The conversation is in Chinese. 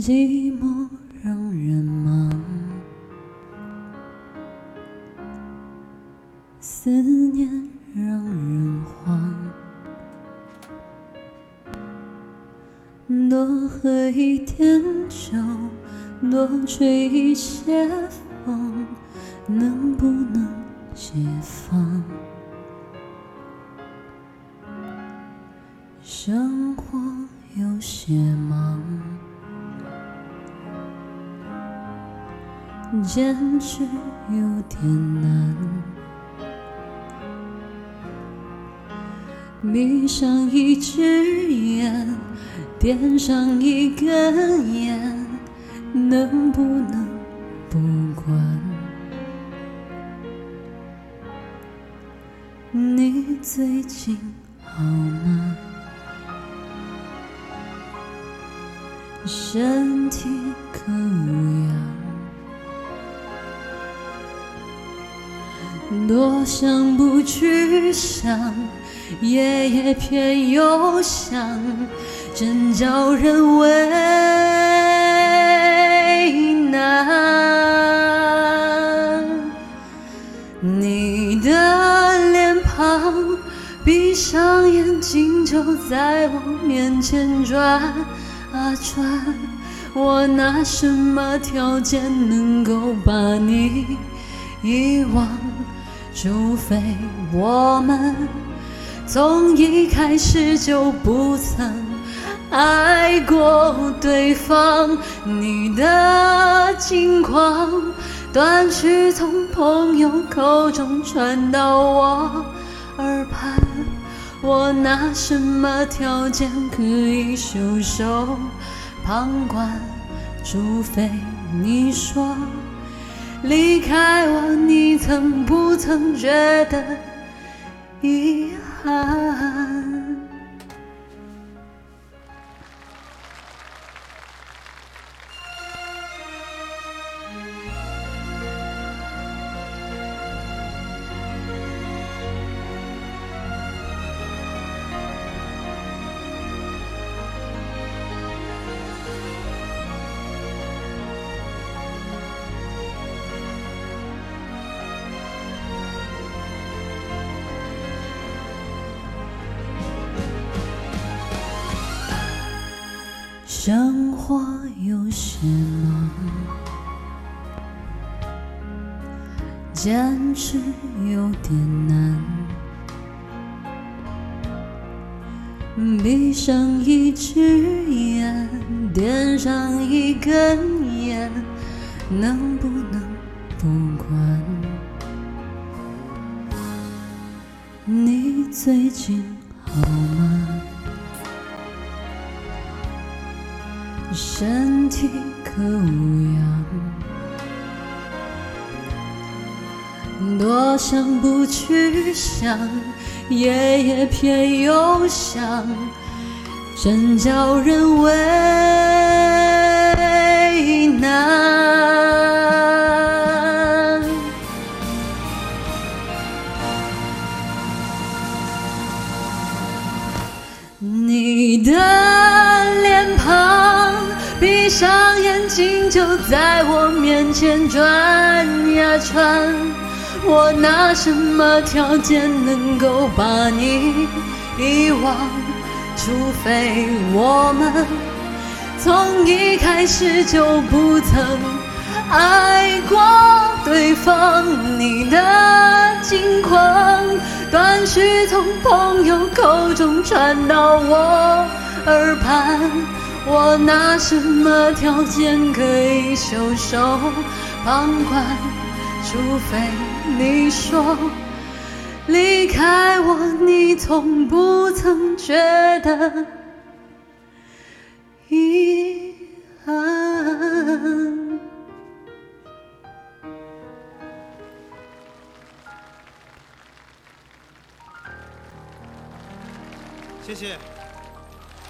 寂寞让人忙，思念让人慌。多喝一点酒，多吹一些风，能不能解放？生活有些坚持有点难。闭上一只眼，点上一根烟，能不能不管？你最近好吗？身体可多想不去想，夜夜偏又想，真叫人为难。你的脸庞，闭上眼睛就在我面前转。啊转，我拿什么条件能够把你遗忘？除非我们从一开始就不曾爱过对方。你的近况，断续从朋友口中传到我耳畔。我拿什么条件可以袖手旁观？除非你说离开我，你曾不曾觉得遗憾？生活有些忙，坚持有点难。闭上一只眼，点上一根烟，能不能不管？你最近好吗？身体可无恙？多想不去想，夜夜偏又想，真叫人为难。上眼睛就在我面前转呀转。我拿什么条件能够把你遗忘？除非我们从一开始就不曾爱过对方。你的近况，断续从朋友口中传到我耳畔。我拿什么条件可以袖手旁观？除非你说离开我，你从不曾觉得遗憾。谢谢。